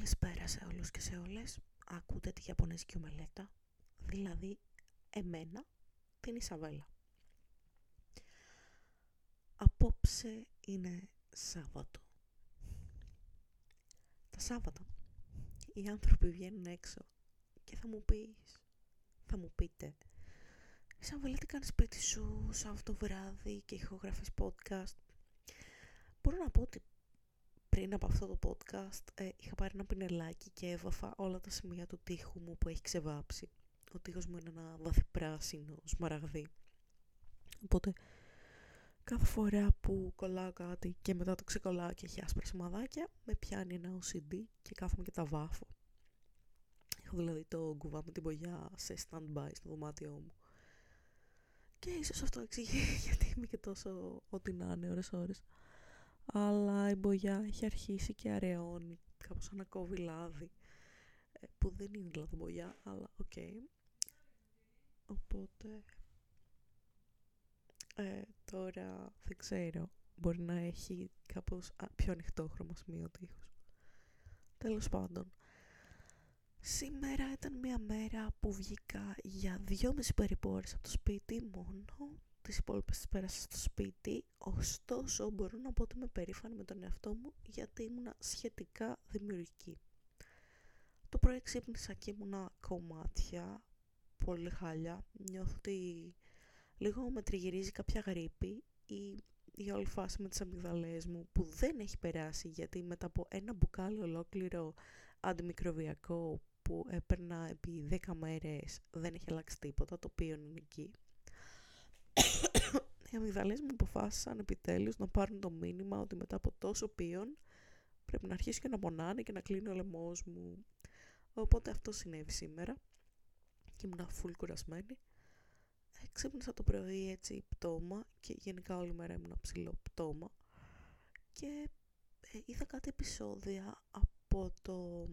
Καλησπέρα σε όλους και σε όλες. Ακούτε τη Ιαπωνέζικη ομελέτα, δηλαδή εμένα, την Ισαβέλα. Απόψε είναι Σάββατο. Τα Σάββατα οι άνθρωποι βγαίνουν έξω και θα μου πεις, θα μου πείτε Ισαβέλα τι κάνεις σπίτι σου Σάββατο βράδυ και ηχογραφείς podcast. Μπορώ να πω ότι πριν από αυτό το podcast ε, είχα πάρει ένα πινελάκι και έβαφα όλα τα σημεία του τείχου μου που έχει ξεβάψει. Ο τείχος μου είναι ένα βαθυπράσινο σμαραγδί. Οπότε κάθε φορά που κολλάω κάτι και μετά το ξεκολλάω και έχει άσπρα σημαδάκια με πιάνει ένα OCD και κάθομαι και τα βάφω. Έχω δηλαδή το κουβά με την πογιά σε stand-by στο δωμάτιό μου. Και ίσως αυτό εξηγεί γιατί είμαι και τόσο ό,τι να είναι ώρες ώρες αλλά η μπογιά έχει αρχίσει και αραιώνει κάπως σαν να κόβει λάδι ε, που δεν είναι λαδομπογιά αλλά οκ. Οπότε ε, τώρα δεν ξέρω μπορεί να έχει κάπως πιο ανοιχτό χρώμα σημείο τοίχους τέλος πάντων Σήμερα ήταν μια μέρα που βγήκα για δυόμιση περίπου ώρες από το σπίτι μόνο τις υπόλοιπες τις πέρασα στο σπίτι, ωστόσο μπορώ να πω ότι είμαι περήφανη με τον εαυτό μου γιατί ήμουνα σχετικά δημιουργική. Το πρωί ξύπνησα και ήμουνα κομμάτια, πολύ χάλια, νιώθω ότι λίγο με τριγυρίζει κάποια γρήπη ή η όλη φάση με τις αμυγδαλές μου που δεν έχει περάσει γιατί μετά από ένα μπουκάλι ολόκληρο αντιμικροβιακό που έπαιρνα επί 10 μέρες δεν έχει αλλάξει τίποτα, το οποίο είναι εκεί οι αμυγδαλές μου αποφάσισαν επιτέλους να πάρουν το μήνυμα ότι μετά από τόσο πίον πρέπει να αρχίσει και να πονάνε και να κλείνει ο λαιμός μου. Οπότε αυτό συνέβη σήμερα και ήμουν full κουρασμένη. Ε, ξύπνησα το πρωί έτσι πτώμα και γενικά όλη μέρα ήμουν ψηλό πτώμα και ε, είδα κάτι επεισόδια από, το,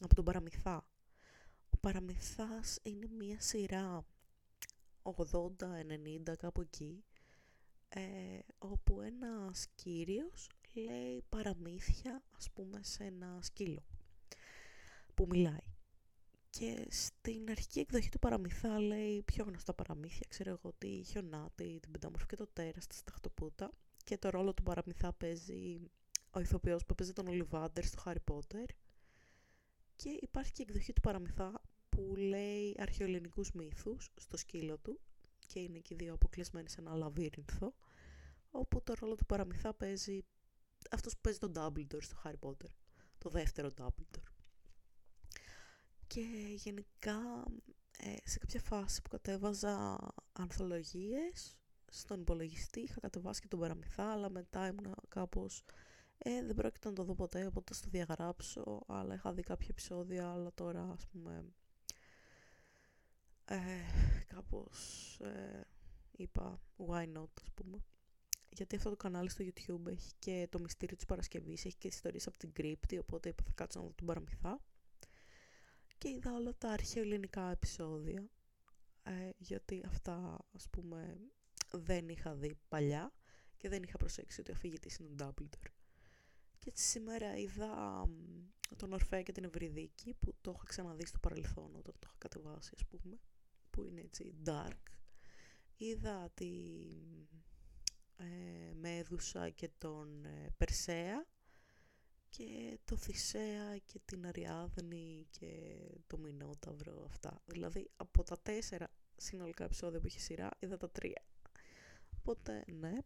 από τον Παραμυθά. Ο Παραμυθάς είναι μια σειρά 80-90 κάπου εκεί ε, όπου ένας κύριος λέει παραμύθια ας πούμε σε ένα σκύλο που μιλάει. Και στην αρχική εκδοχή του παραμυθά λέει πιο γνωστά παραμύθια ξέρω εγώ τη χιονάτη, την πεντάμορφη και το τέρας, τη σταχτοπούτα. Και το ρόλο του παραμυθά παίζει ο ηθοποιός που παίζει τον Ολιβάντερ στο Harry Potter. Και υπάρχει και εκδοχή του παραμυθά που λέει αρχαιοελληνικούς μύθους στο σκύλο του και είναι και οι δύο αποκλεισμένοι σε ένα λαβύρινθο όπου το ρόλο του παραμυθά παίζει αυτός που παίζει τον Dumbledore στο Harry Potter το δεύτερο Dumbledore. Και γενικά ε, σε κάποια φάση που κατέβαζα ανθολογίες στον υπολογιστή είχα κατεβάσει και τον παραμυθά αλλά μετά ήμουν κάπως ε, δεν πρόκειται να το δω ποτέ οπότε στο διαγράψω αλλά είχα δει κάποια επεισόδια αλλά τώρα ας πούμε ε, κάπως ε, είπα why not ας πούμε γιατί αυτό το κανάλι στο YouTube έχει και το μυστήριο της Παρασκευής, έχει και ιστορίες από την κρύπτη, οπότε είπα θα κάτσω να δω τον παραμυθά. Και είδα όλα τα αρχαία ελληνικά επεισόδια, ε, γιατί αυτά ας πούμε δεν είχα δει παλιά και δεν είχα προσέξει ότι ο αφηγητής είναι ο Dumbledore. Και έτσι σήμερα είδα τον Ορφέα και την Ευρυδίκη που το είχα ξαναδεί στο παρελθόν όταν το είχα κατεβάσει ας πούμε που είναι έτσι dark. Είδα τη ε, Μέδουσα και τον ε, Περσέα και το Θησέα και την Αριάδνη και το Μινόταυρο αυτά. Δηλαδή από τα τέσσερα συνολικά επεισόδια που έχει σειρά είδα τα τρία. Οπότε ναι,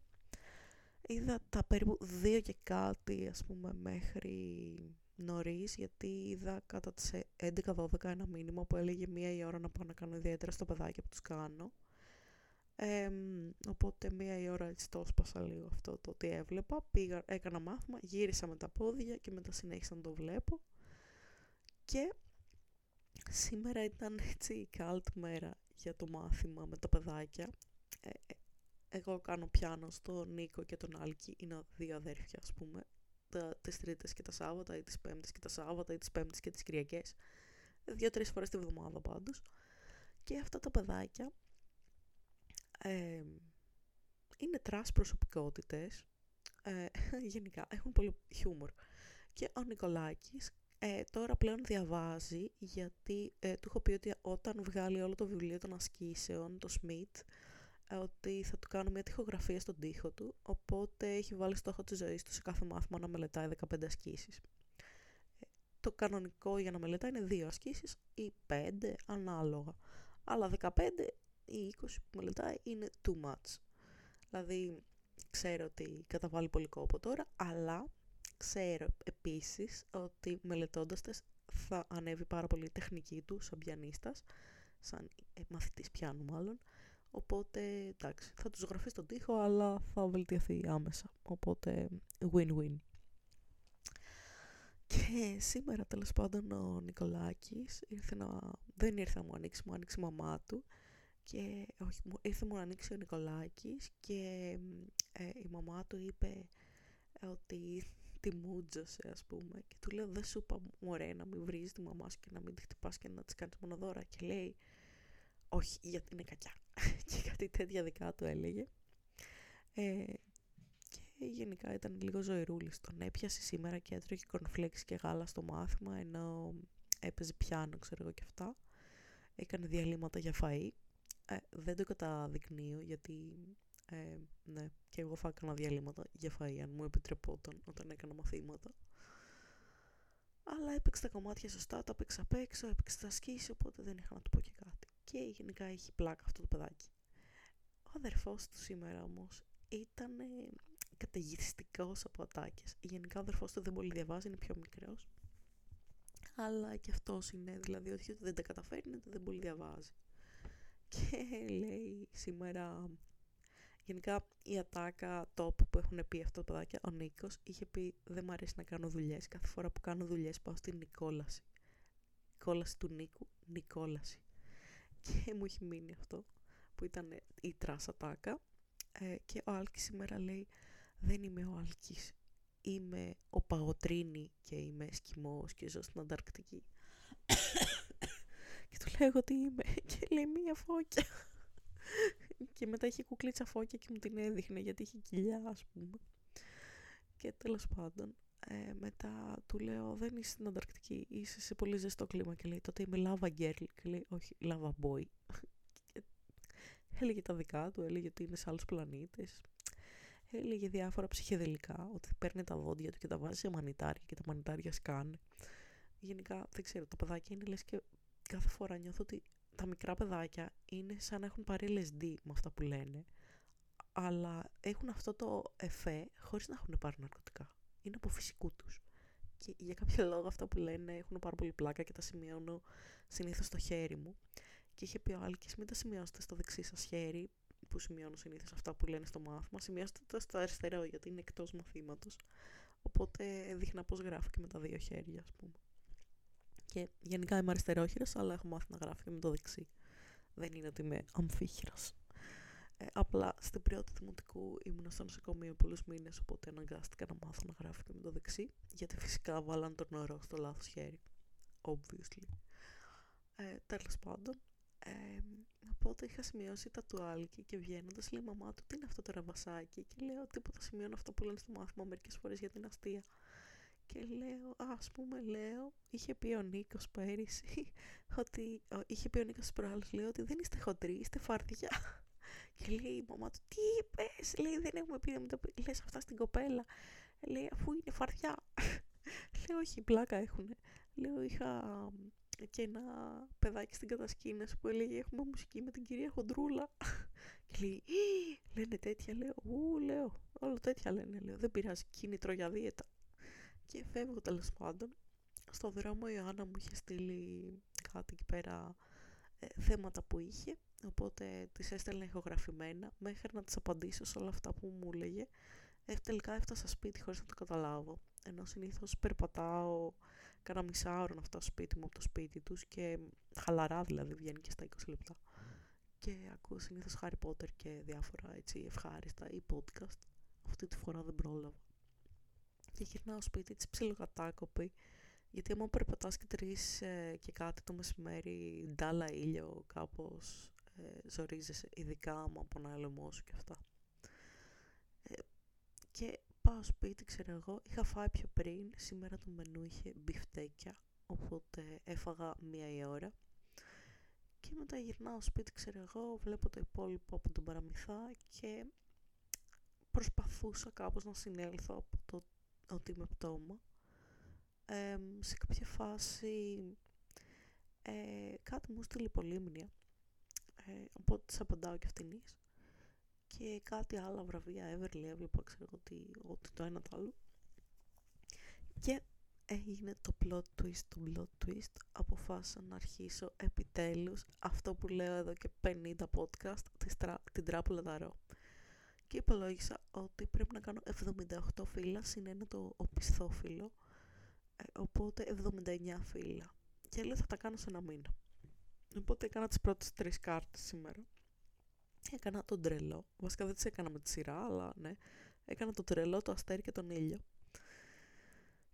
είδα τα περίπου δύο και κάτι ας πούμε μέχρι νωρίς, γιατί είδα κατά τις 11-12 ένα μήνυμα που έλεγε μία η ώρα να πάω να κάνω ιδιαίτερα στο παιδάκι που τους κάνω. Ε, οπότε μία η ώρα έτσι το σπάσα λίγο αυτό το ότι έβλεπα. Πήγα, έκανα μάθημα, γύρισα με τα πόδια και μετά συνέχισα να το βλέπω. Και σήμερα ήταν έτσι η καλτ μέρα για το μάθημα με τα παιδάκια. Ε, ε, εγώ κάνω πιάνο στον Νίκο και τον Άλκη, είναι δύο αδέρφια ας πούμε τα, τις Τρίτες και τα Σάββατα ή τις Πέμπτες και τα Σάββατα ή τις Πέμπτες και τις Κυριακές. Δύο-τρεις φορές τη βδομάδα πάντως. Και αυτά τα παιδάκια ε, είναι trash προσωπικότητες. Ε, γενικά έχουν πολύ χιούμορ. Και ο Νικολάκης Ε, τώρα πλέον διαβάζει γιατί ε, του έχω πει ότι όταν βγάλει όλο το βιβλίο των ασκήσεων, το Smith, ε, ότι θα του κάνω μια τυχογραφία στον τοίχο του, οπότε έχει βάλει στόχο της ζωής του σε κάθε μάθημα να μελετάει 15 ασκήσεις. Ε, το κανονικό για να μελετάει είναι δύο ασκήσεις ή 5 ανάλογα. Αλλά 15 ή 20 που μελετάει είναι too much. Δηλαδή ξέρω ότι καταβάλει πολύ κόπο τώρα, αλλά ξέρω επίσης ότι μελετώντας τες θα ανέβει πάρα πολύ η τεχνική του σαν πιανίστας, σαν ε, μαθητής πιάνου μάλλον, οπότε εντάξει θα τους γραφεί στον τοίχο αλλά θα βελτιωθεί άμεσα, οπότε win-win. Και σήμερα τέλος πάντων ο Νικολάκης ήρθε να... δεν ήρθε να μου ανοίξει, μου ανοίξει η μαμά του. Και όχι, ήρθε μου να ανοίξει ο Νικολάκης και ε, η μαμά του είπε ότι τη μούτζωσε ας πούμε. Και του λέω δεν σου είπα μωρέ να μην βρίζεις τη μαμά σου και να μην τη χτυπάς και να της κάνεις μονοδώρα και λέει όχι γιατί είναι κακιά και κάτι τέτοια δικά του έλεγε ε, και γενικά ήταν λίγο ζωηρούλης τον έπιασε σήμερα και έτρωγε κορνφλέξ και γάλα στο μάθημα ενώ έπαιζε πιάνο ξέρω εγώ και αυτά έκανε διαλύματα για φαΐ ε, δεν το καταδεικνύω γιατί ε, ναι, και εγώ θα έκανα διαλύματα για φαΐ αν μου επιτρεπόταν όταν έκανα μαθήματα. Αλλά έπαιξε τα κομμάτια σωστά, τα έπαιξα απ' έξω, έπαιξε τα σκίση, οπότε δεν είχα να του πω και κάτι. Και γενικά έχει πλάκα αυτό το παιδάκι. Ο αδερφός του σήμερα όμως ήταν καταιγιστικός από ατάκες. Γενικά ο αδερφός του δεν πολύ διαβάζει, είναι πιο μικρός. Αλλά και αυτός είναι, δηλαδή όχι ότι δεν τα καταφέρνει, ότι δεν πολύ διαβάζει. Και λέει σήμερα Γενικά η ατάκα top που έχουν πει αυτό το παιδάκι, ο Νίκος είχε πει δεν μου αρέσει να κάνω δουλειές. Κάθε φορά που κάνω δουλειές πάω στην Νικόλαση. Νικόλαση του Νίκου, Νικόλαση. Και μου έχει μείνει αυτό που ήταν η τράσα ατάκα. Ε, και ο Άλκης σήμερα λέει δεν είμαι ο Άλκης. Είμαι ο Παγωτρίνη και είμαι σκημός και ζω στην Ανταρκτική. και του λέω ότι είμαι και λέει μία φώκια και μετά είχε κουκλίτσα φώκια και μου την έδειχνε γιατί είχε κοιλιά ας πούμε. Και τέλος πάντων, ε, μετά του λέω δεν είσαι στην Ανταρκτική, είσαι σε πολύ ζεστό κλίμα και λέει τότε είμαι lava girl και λέει όχι lava boy. και έλεγε τα δικά του, έλεγε ότι είναι σε άλλους πλανήτες. Έλεγε διάφορα ψυχεδελικά, ότι παίρνει τα δόντια του και τα βάζει σε μανιτάρια και τα μανιτάρια σκάνε. Γενικά, δεν ξέρω, τα παιδάκια είναι λες και κάθε φορά νιώθω ότι τα μικρά παιδάκια είναι σαν να έχουν πάρει LSD με αυτά που λένε, αλλά έχουν αυτό το εφέ χωρίς να έχουν πάρει ναρκωτικά. Είναι από φυσικού τους. Και για κάποιο λόγο αυτά που λένε έχουν πάρα πολύ πλάκα και τα σημειώνω συνήθως στο χέρι μου. Και είχε πει ο Άλκης, μην τα σημειώσετε στο δεξί σας χέρι, που σημειώνω συνήθως αυτά που λένε στο μάθημα, σημειώστε τα στο αριστερό γιατί είναι εκτός μαθήματος. Οπότε δείχνα πώς γράφω και με τα δύο χέρια, ας πούμε. Και γενικά είμαι αριστερόχειρα, αλλά έχω μάθει να γράφω και με το δεξί. Δεν είναι ότι είμαι αμφίχειρα. Ε, απλά στην πρώτη δημοτικού ήμουν στο νοσοκομείο πολλούς μήνες, οπότε αναγκάστηκα να μάθω να γράφω και με το δεξί. Γιατί φυσικά βάλαν τον νερό στο λάθος χέρι. Obviously. Ε, Τέλος πάντων, ε, οπότε είχα σημειώσει τα του Άλκη και βγαίνοντας λέει μαμά του τι είναι αυτό το ραβασάκι και λέω τίποτα σημειώνω αυτό που λένε στο μάθημα μερικές φορές για την αστεία και λέω, ας πούμε λέω, είχε πει ο Νίκος πέρυσι, ότι, είχε πει ο Νίκος προάλλες, λέει ότι δεν είστε χοντροί, είστε φαρδιά. Και λέει η μαμά του, τι είπες, λέει δεν έχουμε πει να μην το πεις, λες αυτά στην κοπέλα. Λέει αφού είναι φαρδιά. λέω όχι, πλάκα έχουν. Λέω είχα και ένα παιδάκι στην κατασκήνωση που έλεγε έχουμε μουσική με την κυρία Χοντρούλα. Και λέει, λένε τέτοια, λέω, ου, λέω, όλο τέτοια λένε, λέω, δεν πειράζει, κίνητρο για δίαιτα. Και φεύγω τέλος πάντων. Στο δρόμο η Ιωάννα μου είχε στείλει κάτι εκεί πέρα ε, θέματα που είχε, οπότε τις έστελνε ηχογραφημένα μέχρι να τις απαντήσω σε όλα αυτά που μου έλεγε. Ε, τελικά έφτασα σπίτι χωρίς να το καταλάβω, ενώ συνήθως περπατάω κάνα μισά να φτάσω σπίτι μου από το σπίτι τους και χαλαρά δηλαδή βγαίνει και στα 20 λεπτά. Και ακούω συνήθως Harry Potter και διάφορα έτσι ευχάριστα ή podcast. Αυτή τη φορά δεν πρόλαβα και γυρνάω σπίτι της ψιλοκατάκοπη γιατί άμα περπατάς και τρεις ε, και κάτι το μεσημέρι ντάλα ήλιο κάπως ε, ζορίζεσαι ειδικά άμα από ένα λαιμό σου και αυτά ε, και πάω σπίτι, ξέρω εγώ, είχα φάει πιο πριν, σήμερα το μενού είχε μπιφτέκια, οπότε έφαγα μία η ώρα. Και μετά γυρνάω σπίτι, ξέρω εγώ, βλέπω το υπόλοιπο από τον παραμυθά και προσπαθούσα κάπως να συνέλθω από το ότι είμαι πτώμα. σε κάποια φάση ε, κάτι μου στείλει πολύμνια, ε, οπότε της απαντάω και αυτινής και κάτι άλλα βραβεία Everly έβλεπα ξέρω ότι, ότι το ένα το άλλο. Και έγινε το plot twist το plot twist. Αποφάσισα να αρχίσω επιτέλους αυτό που λέω εδώ και 50 podcast την τράπουλα δαρό και υπολόγισα ότι πρέπει να κάνω 78 φύλλα συν ένα το οπισθόφυλλο. Ε, οπότε 79 φύλλα. Και λέω θα τα κάνω σε ένα μήνα οπότε έκανα τις πρώτες τρεις κάρτες σήμερα έκανα τον τρελό. Βασικά δεν τις έκανα με τη σειρά, αλλά ναι. Έκανα το τρελό, το αστέρι και τον ήλιο.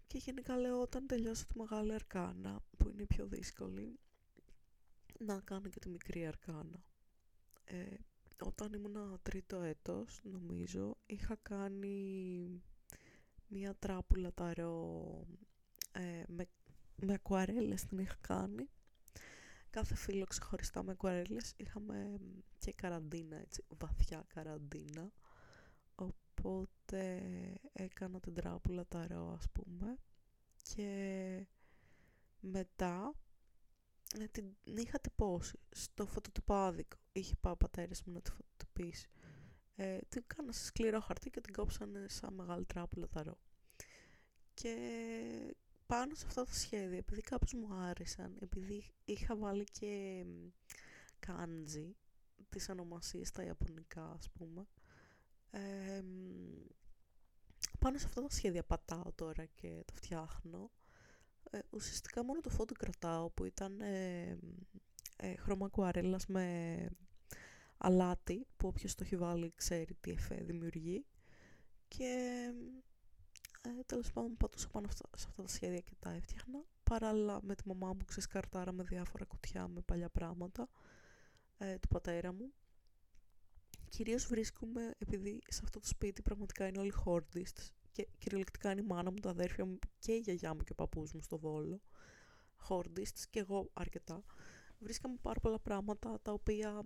Και γενικά λέω όταν τελειώσω τη μεγάλη αρκάνα, που είναι η πιο δύσκολη, να κάνω και τη μικρή αρκάνα. Ε, όταν ήμουν τρίτο έτος, νομίζω, είχα κάνει μία τράπουλα ταρό ε, με, με ακουαρέλες την είχα κάνει κάθε φίλο ξεχωριστά με ακουαρέλες είχαμε και καραντίνα, έτσι, βαθιά καραντίνα. Οπότε έκανα την τράπουλα ταρό, ας πούμε. Και μετά ε, την είχα τυπώσει στο φωτοτυπάδικο. Είχε πάει ο πατέρας μου να τη φωτοτυπήσει. Ε, την κάνα σε σκληρό χαρτί και την κόψανε σαν μεγάλη τράπουλα ταρό. Και πάνω σε αυτά τα σχέδια, επειδή κάπως μου άρεσαν, επειδή είχα βάλει και κάντζι, τις ονομασίες στα ιαπωνικά ας πούμε, πάνω σε αυτά τα σχέδια πατάω τώρα και το φτιάχνω. Ε, ουσιαστικά μόνο το φόντο κρατάω που ήταν ε, ε, χρώμα κουαρέλας με αλάτι που όποιος το έχει βάλει ξέρει τι εφέ δημιουργεί και ε, τέλος πάντων πατούσα πάνω σε αυτά τα σχέδια και τα έφτιαχνα. Παράλληλα με τη μαμά μου ξεσκαρτάρα με διάφορα κουτιά με παλιά πράγματα ε, του πατέρα μου. Κυρίως βρίσκουμε, επειδή σε αυτό το σπίτι πραγματικά είναι όλοι χόρντιστς και κυριολεκτικά είναι η μάνα μου, τα αδέρφια μου και η γιαγιά μου και ο παππούς μου στο Βόλο. Χόρντιστς και εγώ αρκετά. Βρίσκαμε πάρα πολλά πράγματα τα οποία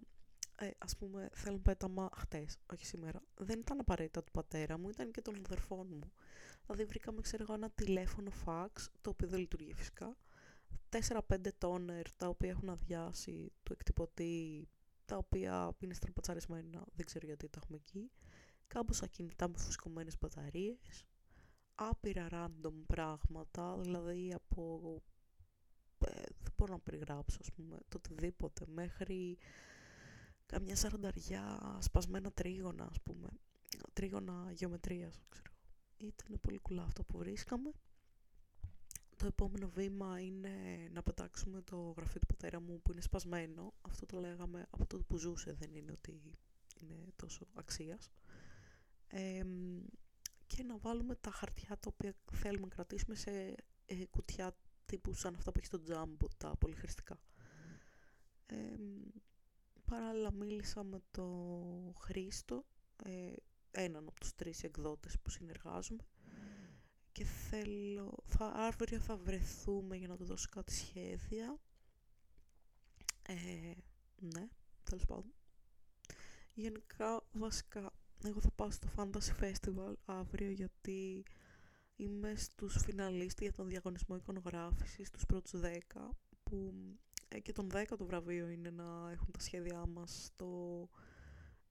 ε, ας πούμε θέλουν πέταμα χτες, όχι σήμερα. Δεν ήταν απαραίτητα του πατέρα μου, ήταν και των αδερφών μου. Δηλαδή βρήκαμε ξέρω εγώ ένα τηλέφωνο φαξ, το οποίο δεν λειτουργεί φυσικά. 4-5 τόνερ τα οποία έχουν αδειάσει του εκτυπωτή, τα οποία είναι στραπατσαρισμένα, δεν ξέρω γιατί τα έχουμε εκεί. Κάμποσα κινητά με φουσκωμένες μπαταρίες. Άπειρα random πράγματα, δηλαδή από... Ε, δεν μπορώ να περιγράψω, ας πούμε, το οτιδήποτε, μέχρι καμιά σαρανταριά σπασμένα τρίγωνα, ας πούμε. Τρίγωνα γεωμετρίας, ξέρω. Ήταν πολύ κουλά αυτό που βρίσκαμε. Το επόμενο βήμα είναι να πετάξουμε το γραφείο του πατέρα μου που είναι σπασμένο. Αυτό το λέγαμε από τότε που ζούσε, δεν είναι ότι είναι τόσο αξίας. και να βάλουμε τα χαρτιά τα οποία θέλουμε να κρατήσουμε σε ε, κουτιά τύπου σαν αυτά που έχει στο τζάμπο, τα πολυχρηστικά. Ε, παράλληλα μίλησα με το Χρήστο, ε, έναν από τους τρεις εκδότες που συνεργάζομαι και θέλω, θα, αύριο θα βρεθούμε για να του δώσω κάτι σχέδια. Ε, ναι, τέλος πάντων. Γενικά, βασικά, εγώ θα πάω στο Fantasy Festival αύριο γιατί είμαι στους φιναλίστες για τον διαγωνισμό εικονογράφησης, τους πρώτους 10, που ε, και τον 10ο βραβείο είναι να έχουν τα σχέδιά μας στο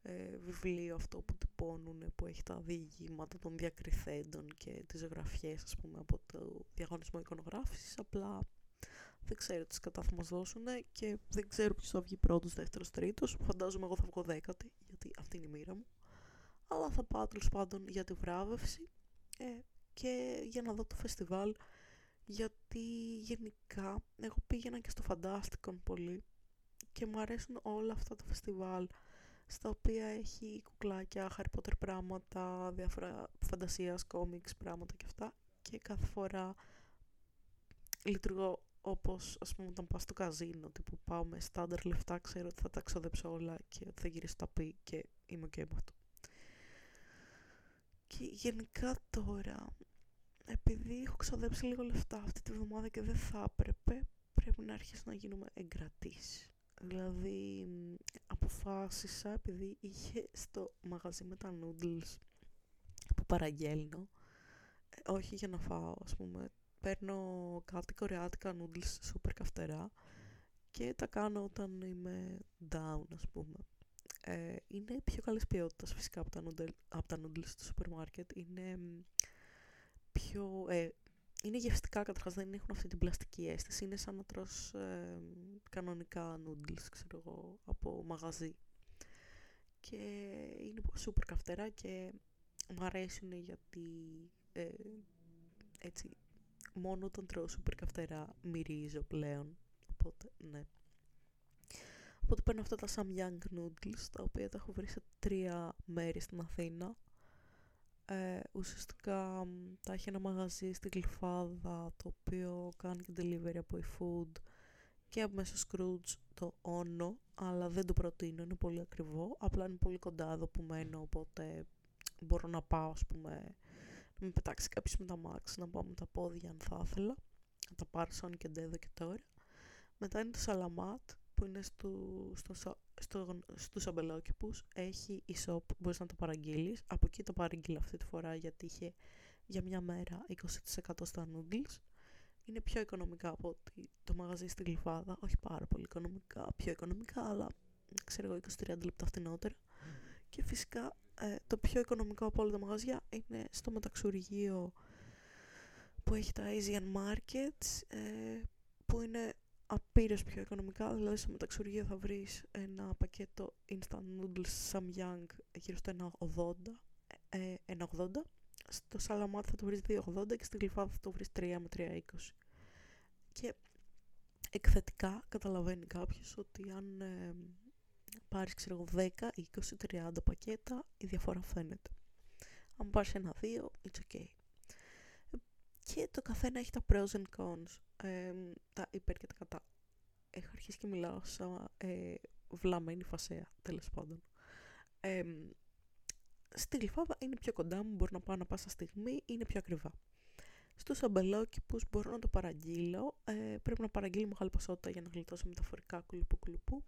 ε, βιβλίο αυτό που τυπώνουν που έχει τα διηγήματα των διακριθέντων και τις ζωγραφιές ας πούμε από το διαγωνισμό εικονογράφησης απλά δεν ξέρω τι κατά θα μας δώσουν και δεν ξέρω ποιος θα βγει πρώτος, δεύτερος, τρίτος. Φαντάζομαι εγώ θα βγω δέκατη γιατί αυτή είναι η μοίρα μου. Αλλά θα πάω τέλος πάντων για τη βράβευση ε, και για να δω το φεστιβάλ γιατί γενικά εγώ πήγαινα και στο Φαντάστικον πολύ και μου αρέσουν όλα αυτά τα φεστιβάλ στα οποία έχει κουκλάκια, Harry Potter πράγματα, διάφορα φαντασίας, κόμιξ πράγματα και αυτά και κάθε φορά λειτουργώ όπως ας πούμε όταν πάω στο καζίνο τύπου πάω με στάνταρ λεφτά ξέρω ότι θα τα ξοδέψω όλα και ότι θα γυρίσω τα πει και είμαι ok με αυτό Και γενικά τώρα, επειδή έχω ξοδέψει λίγο λεφτά αυτή τη βδομάδα και δεν θα έπρεπε, πρέπει να αρχίσω να γίνουμε εγκρατής. Δηλαδή, αποφάσισα, επειδή είχε στο μαγαζί με τα noodles που παραγγέλνω, ε, όχι για να φάω, ας πούμε, παίρνω κάτι κορεάτικα noodles σούπερ καυτερά και τα κάνω όταν είμαι down, ας πούμε. Ε, είναι πιο καλής ποιότητας φυσικά από τα, noodle, από τα noodles στο σούπερ μάρκετ. Είναι πιο... Ε, είναι γευστικά καταρχάς, δεν έχουν αυτή την πλαστική αίσθηση. Είναι σαν να τρως ε, κανονικά noodles, ξέρω εγώ, από μαγαζί. Και είναι σούπερ καυτερά και μου αρέσουν γιατί ε, έτσι μόνο όταν τρώω σούπερ καυτερά μυρίζω πλέον. Οπότε, ναι. Οπότε παίρνω αυτά τα Samyang noodles, τα οποία τα έχω βρει σε τρία μέρη στην Αθήνα. Ε, ουσιαστικά τα έχει ένα μαγαζί στην Γλυφάδα, το οποίο κάνει και delivery από eFood και από μέσα Scrooge το Ono, αλλά δεν το προτείνω, είναι πολύ ακριβό. Απλά είναι πολύ κοντά εδώ που μένω, οπότε μπορώ να πάω, ας πούμε, να με πετάξει κάποιος με τα Max, να πάω με τα πόδια αν θα ήθελα. Να τα πάρω σαν και εδώ και τώρα. Μετά είναι το Salamat, που είναι στο, στο, στο, στους αμπελόκηπους. Έχει e-shop, μπορείς να το παραγγείλεις. Από εκεί το παραγγείλω αυτή τη φορά γιατί είχε για μια μέρα 20% στα noodles. Είναι πιο οικονομικά από ότι το μαγαζί στη Γλυφάδα. Όχι πάρα πολύ οικονομικά, πιο οικονομικά, αλλά ξέρω εγώ 20-30 λεπτά φτηνότερα. Και φυσικά ε, το πιο οικονομικό από όλα τα μαγαζιά είναι στο μεταξουργείο που έχει τα Asian Markets, ε, που είναι απείρως πιο οικονομικά, δηλαδή στο μεταξουργείο θα βρεις ένα πακέτο instant noodles Samyang γύρω στο 1,80, ε, 1,80. Στο Salamat θα το βρεις 2,80 και στην Γλυφάδα θα το βρεις 3 με 3,20. Και εκθετικά καταλαβαίνει κάποιος ότι αν ε, πάρεις ξέρω 10, 20, 30 πακέτα η διαφορά φαίνεται. Αν πάρεις ένα-δύο, it's okay. Και το καθένα έχει τα pros and cons ε, τα υπέρ και τα κατά. Έχω αρχίσει και μιλάω σαν ε, βλαμμένη φασέα, τέλος πάντων. Ε, στη Γλυφάδα είναι πιο κοντά μου, μπορώ να πάω να πάσα στιγμή, είναι πιο ακριβά. Στους αμπελόκηπους μπορώ να το παραγγείλω, ε, πρέπει να παραγγείλω μεγάλη ποσότητα για να γλιτώσω μεταφορικά κουλουπού κουλουπού.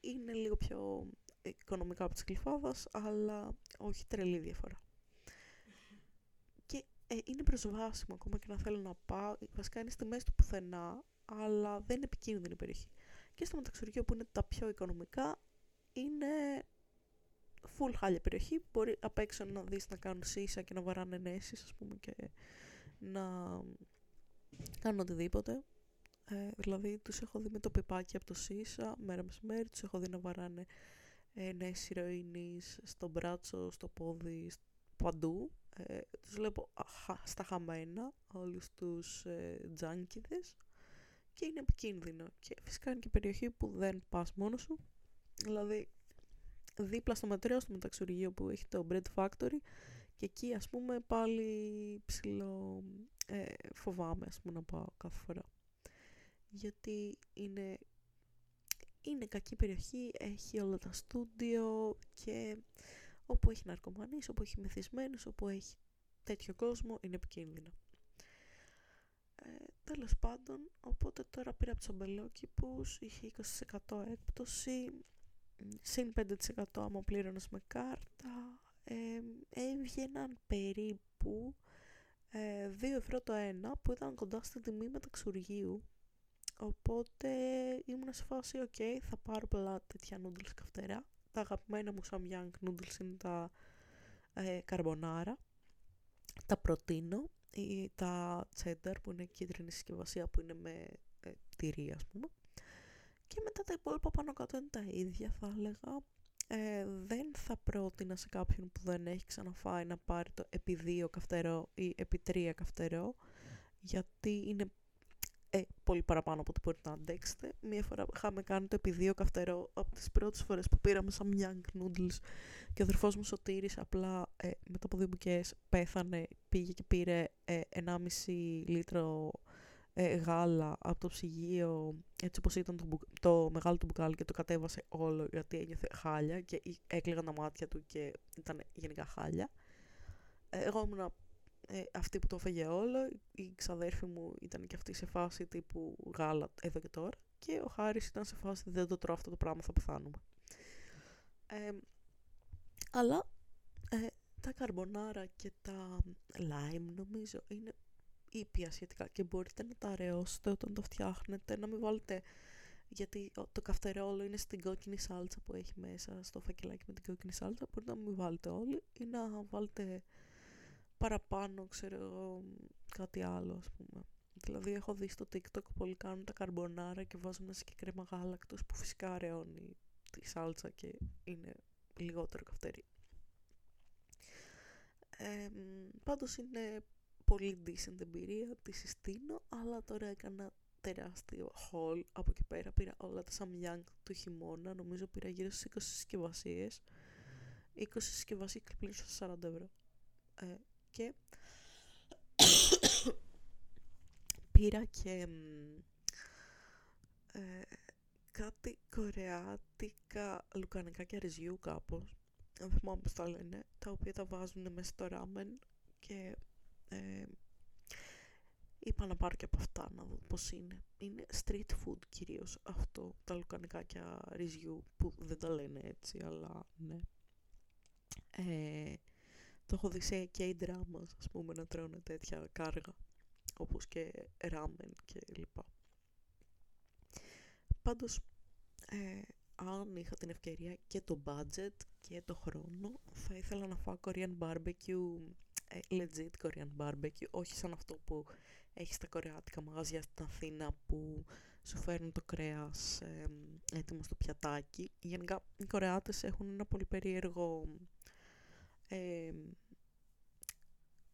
Είναι λίγο πιο οικονομικά από τις Γλυφάδας, αλλά όχι τρελή διαφορά ε, είναι προσβάσιμο ακόμα και να θέλω να πάω. Βασικά είναι στη μέση του πουθενά, αλλά δεν είναι επικίνδυνη η περιοχή. Και στο μεταξουργείο που είναι τα πιο οικονομικά, είναι full χάλια περιοχή. Μπορεί απ' έξω να δεις να κάνουν σύσα και να βαράνε ενέσεις, ας πούμε, και να κάνουν οτιδήποτε. Ε, δηλαδή, τους έχω δει με το πιπάκι από το ΣΥΣΑ, μέρα μεσημέρι, τους έχω δει να βαράνε ενέσεις ηρωίνης στο μπράτσο, στο πόδι, παντού ε, τους βλέπω στα χαμένα όλους τους ε, τζάνκιδες. Και είναι επικίνδυνο. Και φυσικά είναι και περιοχή που δεν πας μόνος σου. Δηλαδή δίπλα στο μετρέο στο μεταξουργείο που έχει το Bread Factory και εκεί ας πούμε πάλι ψηλό ε, φοβάμαι ας πούμε να πάω κάθε φορά. Γιατί είναι είναι κακή περιοχή, έχει όλα τα στούντιο και όπου έχει ναρκωμανείς, όπου έχει μεθυσμένους, όπου έχει τέτοιο κόσμο, είναι επικίνδυνο. Ε, τέλος πάντων, οπότε τώρα πήρα από τους αμπελόκηπους, είχε 20% έκπτωση, συν 5% άμα πλήρωνες με κάρτα, ε, έβγαιναν περίπου ε, 2 ευρώ το ένα που ήταν κοντά στην τιμή μεταξουργείου οπότε ήμουν σε φάση ok θα πάρω πολλά τέτοια νούντλες καυτερά τα αγαπημένα μου Samyang noodles είναι τα ε, καρμπονάρα. Τα προτείνω ή τα cheddar που είναι κίτρινη συσκευασία που είναι με ε, τυρί ας πούμε. Και μετά τα υπόλοιπα πάνω κάτω είναι τα ίδια θα έλεγα. Ε, δεν θα πρότεινα σε κάποιον που δεν έχει ξαναφάει να πάρει το επί δύο καυτερό ή επί τρία καυτερό γιατί είναι ε, πολύ παραπάνω από ό,τι μπορείτε να αντέξετε. Μία φορά είχαμε κάνει το επί δύο καυτερό από τις πρώτες φορές που πήραμε σαν Myank Noodles και ο αδερφός μου Σωτήρης απλά ε, μετά από δύο μπουκές πέθανε, πήγε και πήρε ε, 1,5 λίτρο ε, γάλα από το ψυγείο έτσι όπως ήταν το, το μεγάλο του μπουκάλι και το κατέβασε όλο γιατί ένιωθε χάλια και έκλαιγαν τα μάτια του και ήταν γενικά χάλια. εγώ ήμουν ε, αυτή που το έφεγε όλο, η ξαδέρφη μου ήταν και αυτή σε φάση τύπου γάλα εδώ και τώρα και ο Χάρης ήταν σε φάση δεν το τρώω αυτό το πράγμα, θα πεθάνουμε. Ε, αλλά ε, τα καρμπονάρα και τα lime νομίζω είναι ήπια σχετικά και μπορείτε να τα αραιώσετε όταν το φτιάχνετε, να μην βάλετε γιατί το καυτερόλο είναι στην κόκκινη σάλτσα που έχει μέσα στο φακελάκι με την κόκκινη σάλτσα μπορείτε να μην βάλετε όλοι ή να βάλετε παραπάνω ξέρω εγώ κάτι άλλο ας πούμε δηλαδή έχω δει στο TikTok πολλοί κάνουν τα καρμπονάρα και βάζουν ένα συγκεκριμένα γάλακτος που φυσικά αραιώνει τη σάλτσα και είναι λιγότερο καυτερή ε, πάντως είναι πολύ decent εμπειρία, τη συστήνω, αλλά τώρα έκανα τεράστιο haul από εκεί πέρα. Πήρα όλα τα Samyang του χειμώνα, νομίζω πήρα γύρω στις 20 συσκευασίες. 20 συσκευασίες και πλήρω 40 ευρώ. Ε, και πήρα και ε, κάτι κορεάτικα λουκανικά και ρεζιού κάπως. Δεν θυμάμαι πώς τα λένε, τα οποία τα βάζουν μέσα στο ράμεν και ε, είπα να πάρω και από αυτά να δω πώς είναι. Είναι street food κυρίως αυτό, τα λουκανικάκια ρυζιού που δεν τα λένε έτσι, αλλά ναι. Ε, το έχω δει σε K-dramas, ας πούμε, να τρώνε τέτοια κάργα, όπως και ramen και λοιπά. Πάντως, ε, αν είχα την ευκαιρία και το budget και το χρόνο, θα ήθελα να φάω Korean barbecue ε, legit Korean barbecue, όχι σαν αυτό που έχεις στα κορεάτικα μαγαζιά στην Αθήνα που σου φέρνουν το κρέας ε, έτοιμο στο πιατάκι. Γενικά οι Κορεάτες έχουν ένα πολύ περίεργο ε,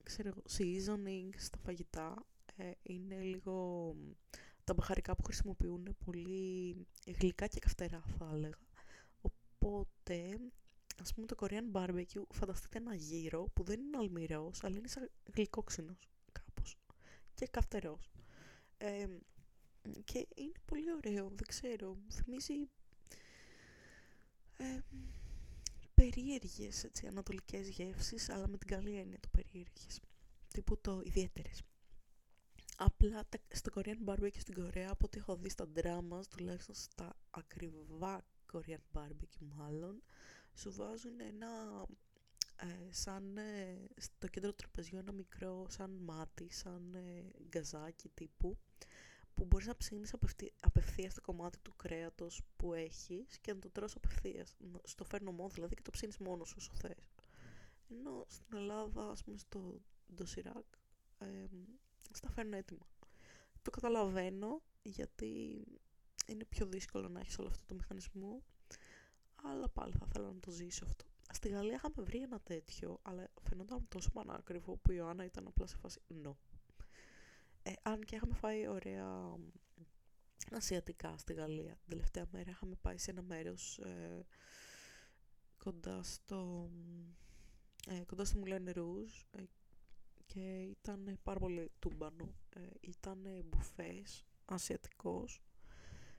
ξέρω, seasoning στα φαγητά. Ε, είναι λίγο τα μπαχαρικά που χρησιμοποιούν πολύ γλυκά και καυτερά θα έλεγα. Οπότε ας πούμε το Korean barbecue φανταστείτε ένα γύρο που δεν είναι αλμυρός αλλά είναι σαν γλυκόξινος κάπως και καυτερός ε, και είναι πολύ ωραίο δεν ξέρω μου θυμίζει ε, περίεργες έτσι, ανατολικές γεύσεις αλλά με την καλή έννοια το περίεργες. Τύπου το ιδιαίτερες. Απλά στο Korean barbecue στην Κορέα, από ό,τι έχω δει στα dramas, τουλάχιστον στα ακριβά Korean barbecue μάλλον, σου βάζουν ένα ε, σαν ε, στο κέντρο του τραπεζιού ένα μικρό σαν μάτι, σαν ε, γκαζάκι τύπου που μπορείς να ψήνεις απευθείας το κομμάτι του κρέατος που έχεις και να το τρως απευθείας, στο φέρνω μόνο δηλαδή και το ψήνεις μόνος όσο θες. Ενώ στην Ελλάδα, ας πούμε στο ντοσιράκ, ε, στα φέρνω έτοιμα. Το καταλαβαίνω γιατί είναι πιο δύσκολο να έχεις όλο αυτό το μηχανισμό αλλά πάλι θα ήθελα να το ζήσω αυτό. Στη Γαλλία είχαμε βρει ένα τέτοιο, αλλά φαινόταν τόσο πανάκριβο που η Ιωάννα ήταν απλά σε φάση no. Ε, αν και είχαμε φάει ωραία ασιατικά στη Γαλλία. Την τελευταία μέρα είχαμε πάει σε ένα μέρος ε, κοντά στο ε, κοντά στο Μουλέν Ρούζ ε, και ήταν πάρα πολύ τούμπανο. Ε, ήταν μπουφές ασιατικός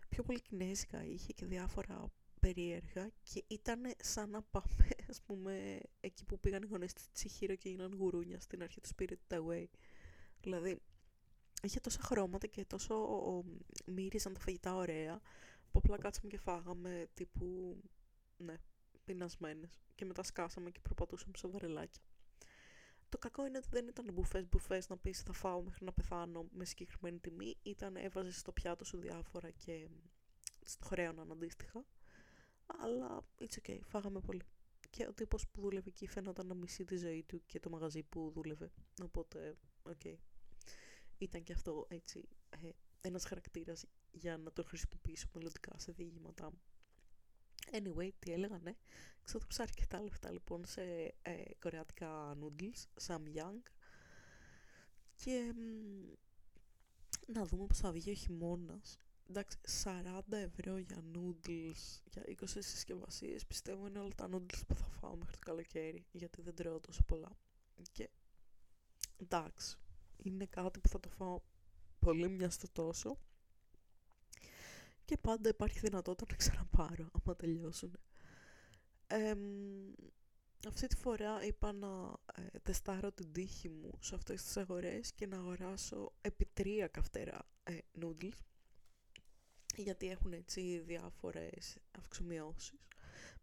πιο πολύ κινέζικα είχε και διάφορα περίεργα και ήταν σαν να πάμε, ας πούμε, εκεί που πήγαν οι γονείς της Τσιχύρο και έγιναν γουρούνια στην αρχή του Spirit Away. Δηλαδή, είχε τόσα χρώματα και τόσο μύριζαν τα φαγητά ωραία, που απλά κάτσαμε και φάγαμε τύπου, ναι, πεινασμένες. Και μετά σκάσαμε και προπατούσαμε σε βαρελάκια. Το κακό είναι ότι δεν ήταν μπουφές μπουφές να πεις θα φάω μέχρι να πεθάνω με συγκεκριμένη τιμή. Ήταν έβαζες στο πιάτο σου διάφορα και στο χρέωναν αντίστοιχα αλλά it's okay, φάγαμε πολύ. Και ο τύπος που δούλευε εκεί φαίνονταν να μισεί τη ζωή του και το μαγαζί που δούλευε. Οπότε, οκ. Ήταν και αυτό έτσι ε, ένας χαρακτήρας για να το χρησιμοποιήσω μελλοντικά σε διηγήματά μου. Anyway, τι έλεγα, ναι. Ξόδεψα αρκετά λεφτά λοιπόν σε ε, κορεάτικα noodles, Samyang. Και να δούμε πώς θα βγει ο χειμώνας εντάξει, 40 ευρώ για noodles, για 20 συσκευασίες, πιστεύω είναι όλα τα noodles που θα φάω μέχρι το καλοκαίρι, γιατί δεν τρώω τόσο πολλά. Και εντάξει, είναι κάτι που θα το φάω πολύ μιας στο τόσο. Και πάντα υπάρχει δυνατότητα να ξαναπάρω, άμα τελειώσουν. αυτή τη φορά είπα να ε, τεστάρω την τύχη μου σε αυτές τις αγορές και να αγοράσω επί τρία καυτερά ε, noodles γιατί έχουν έτσι διάφορες αυξομοιώσεις.